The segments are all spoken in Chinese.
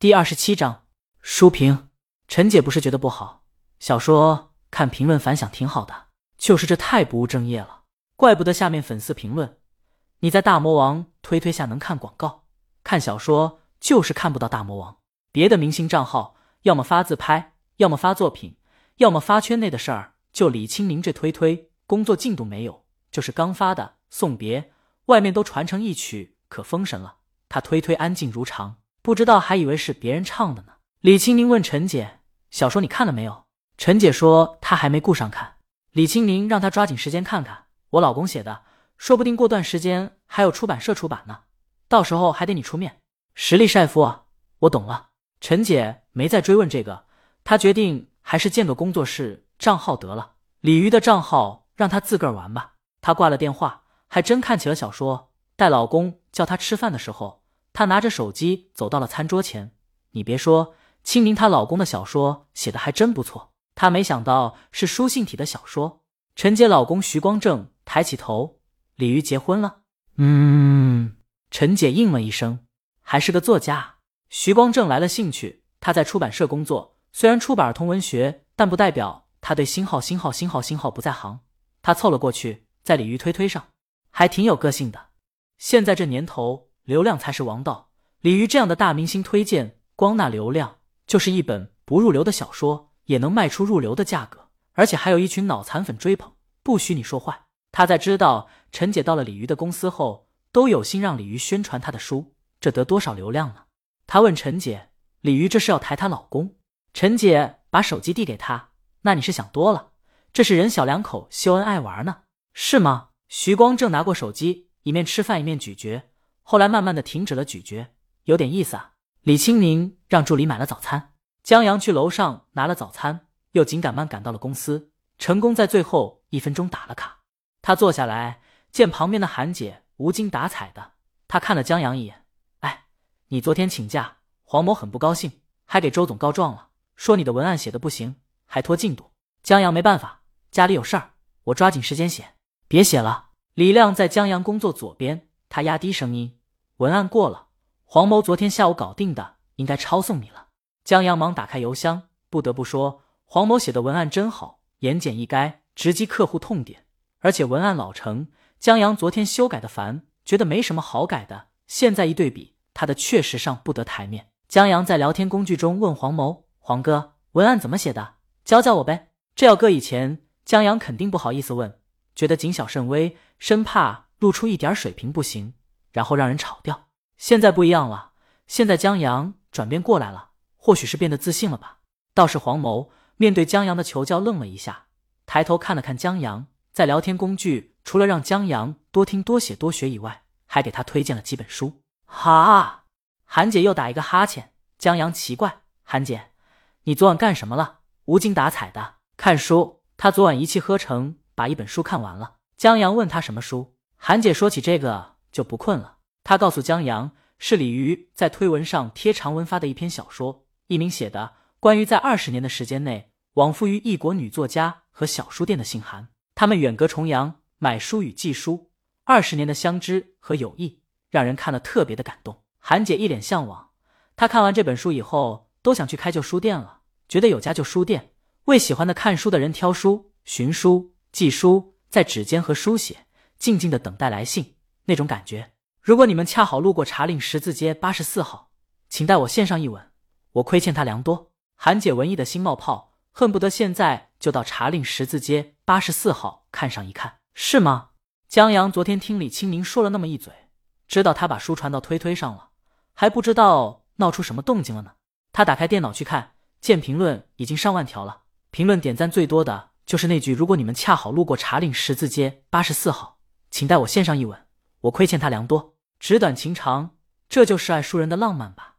第二十七章书评。陈姐不是觉得不好，小说看评论反响挺好的，就是这太不务正业了，怪不得下面粉丝评论：你在大魔王推推下能看广告，看小说就是看不到大魔王。别的明星账号要么发自拍，要么发作品，要么发圈内的事儿，就李青宁这推推工作进度没有，就是刚发的送别，外面都传成一曲可封神了，他推推安静如常。不知道还以为是别人唱的呢。李青宁问陈姐：“小说你看了没有？”陈姐说：“她还没顾上看。”李青宁让她抓紧时间看看，我老公写的，说不定过段时间还有出版社出版呢，到时候还得你出面，实力晒夫啊！我懂了。陈姐没再追问这个，她决定还是建个工作室账号得了。鲤鱼的账号让她自个儿玩吧。她挂了电话，还真看起了小说。待老公叫她吃饭的时候。她拿着手机走到了餐桌前。你别说，清明她老公的小说写的还真不错。她没想到是书信体的小说。陈姐老公徐光正抬起头，李鱼结婚了。嗯，陈姐应了一声，还是个作家。徐光正来了兴趣，他在出版社工作，虽然出版儿童文学，但不代表他对星号星号星号星号不在行。他凑了过去，在鲤鱼推推上，还挺有个性的。现在这年头。流量才是王道。鲤鱼这样的大明星推荐，光那流量就是一本不入流的小说也能卖出入流的价格，而且还有一群脑残粉追捧。不许你说坏。他在知道陈姐到了鲤鱼的公司后，都有心让鲤鱼宣传她的书，这得多少流量呢？他问陈姐：“鲤鱼这是要抬她老公？”陈姐把手机递给他：“那你是想多了，这是人小两口秀恩爱玩呢，是吗？”徐光正拿过手机，一面吃饭一面咀嚼。后来慢慢的停止了咀嚼，有点意思啊。李青宁让助理买了早餐，江阳去楼上拿了早餐，又紧赶慢赶到了公司，成功在最后一分钟打了卡。他坐下来，见旁边的韩姐无精打采的，他看了江阳一眼，哎，你昨天请假，黄某很不高兴，还给周总告状了，说你的文案写的不行，还拖进度。江阳没办法，家里有事儿，我抓紧时间写，别写了。李亮在江阳工作左边，他压低声音。文案过了，黄某昨天下午搞定的，应该抄送你了。江阳忙打开邮箱，不得不说，黄某写的文案真好，言简意赅，直击客户痛点，而且文案老成。江阳昨天修改的烦，觉得没什么好改的，现在一对比，他的确实上不得台面。江阳在聊天工具中问黄某：“黄哥，文案怎么写的？教教我呗。”这要搁以前，江阳肯定不好意思问，觉得谨小慎微，生怕露出一点水平不行。然后让人炒掉。现在不一样了，现在江阳转变过来了，或许是变得自信了吧。倒是黄某面对江阳的求教愣了一下，抬头看了看江阳，在聊天工具除了让江阳多听多写多学以外，还给他推荐了几本书。哈，韩姐又打一个哈欠。江阳奇怪，韩姐，你昨晚干什么了？无精打采的看书。他昨晚一气呵成把一本书看完了。江阳问他什么书，韩姐说起这个。就不困了。他告诉江阳，是李鱼在推文上贴长文发的一篇小说，一名写的关于在二十年的时间内往复于异国女作家和小书店的信函。他们远隔重洋，买书与寄书，二十年的相知和友谊，让人看了特别的感动。韩姐一脸向往，她看完这本书以后，都想去开旧书店了，觉得有家旧书店，为喜欢的看书的人挑书、寻书、寄书，在指尖和书写，静静的等待来信。那种感觉，如果你们恰好路过茶令十字街八十四号，请代我献上一吻，我亏欠他良多。韩姐文艺的心冒泡，恨不得现在就到茶令十字街八十四号看上一看，是吗？江阳昨天听李清明说了那么一嘴，知道他把书传到推推上了，还不知道闹出什么动静了呢。他打开电脑去看，见评论已经上万条了，评论点赞最多的就是那句：“如果你们恰好路过茶令十字街八十四号，请代我献上一吻。”我亏欠他良多，纸短情长，这就是爱书人的浪漫吧。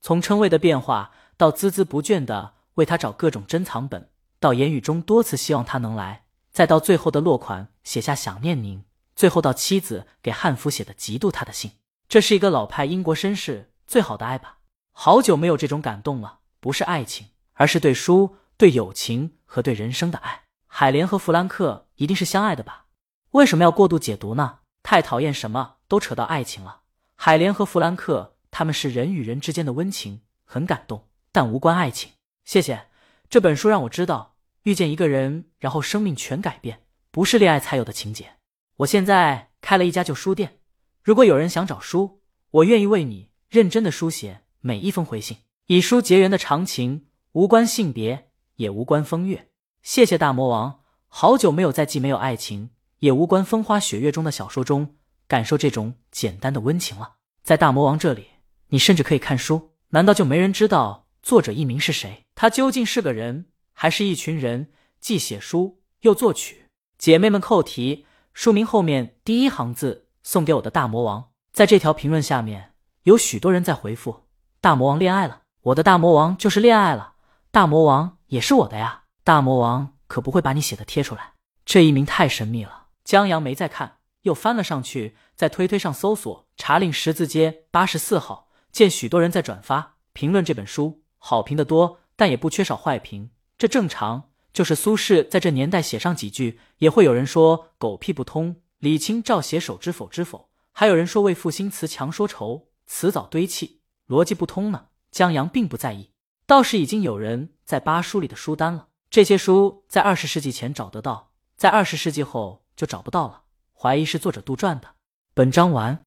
从称谓的变化到孜孜不倦的为他找各种珍藏本，到言语中多次希望他能来，再到最后的落款写下想念您，最后到妻子给汉服写的嫉妒他的信，这是一个老派英国绅士最好的爱吧。好久没有这种感动了，不是爱情，而是对书、对友情和对人生的爱。海莲和弗兰克一定是相爱的吧？为什么要过度解读呢？太讨厌什么都扯到爱情了。海莲和弗兰克他们是人与人之间的温情，很感动，但无关爱情。谢谢这本书，让我知道遇见一个人，然后生命全改变，不是恋爱才有的情节。我现在开了一家旧书店，如果有人想找书，我愿意为你认真的书写每一封回信，以书结缘的长情，无关性别，也无关风月。谢谢大魔王，好久没有在既没有爱情，也无关风花雪月中的小说中感受这种简单的温情了。在大魔王这里，你甚至可以看书。难道就没人知道作者艺名是谁？他究竟是个人，还是一群人？既写书又作曲。姐妹们扣题，书名后面第一行字送给我的大魔王。在这条评论下面，有许多人在回复：大魔王恋爱了，我的大魔王就是恋爱了，大魔王也是我的呀。大魔王可不会把你写的贴出来，这一名太神秘了。江阳没再看，又翻了上去，在推推上搜索查令十字街八十四号。见许多人在转发评论这本书，好评的多，但也不缺少坏评，这正常。就是苏轼在这年代写上几句，也会有人说狗屁不通。李清照写手知否知否，还有人说为赋新词强说愁，词藻堆砌，逻辑不通呢。江阳并不在意，倒是已经有人在扒书里的书单了。这些书在二十世纪前找得到，在二十世纪后就找不到了，怀疑是作者杜撰的。本章完。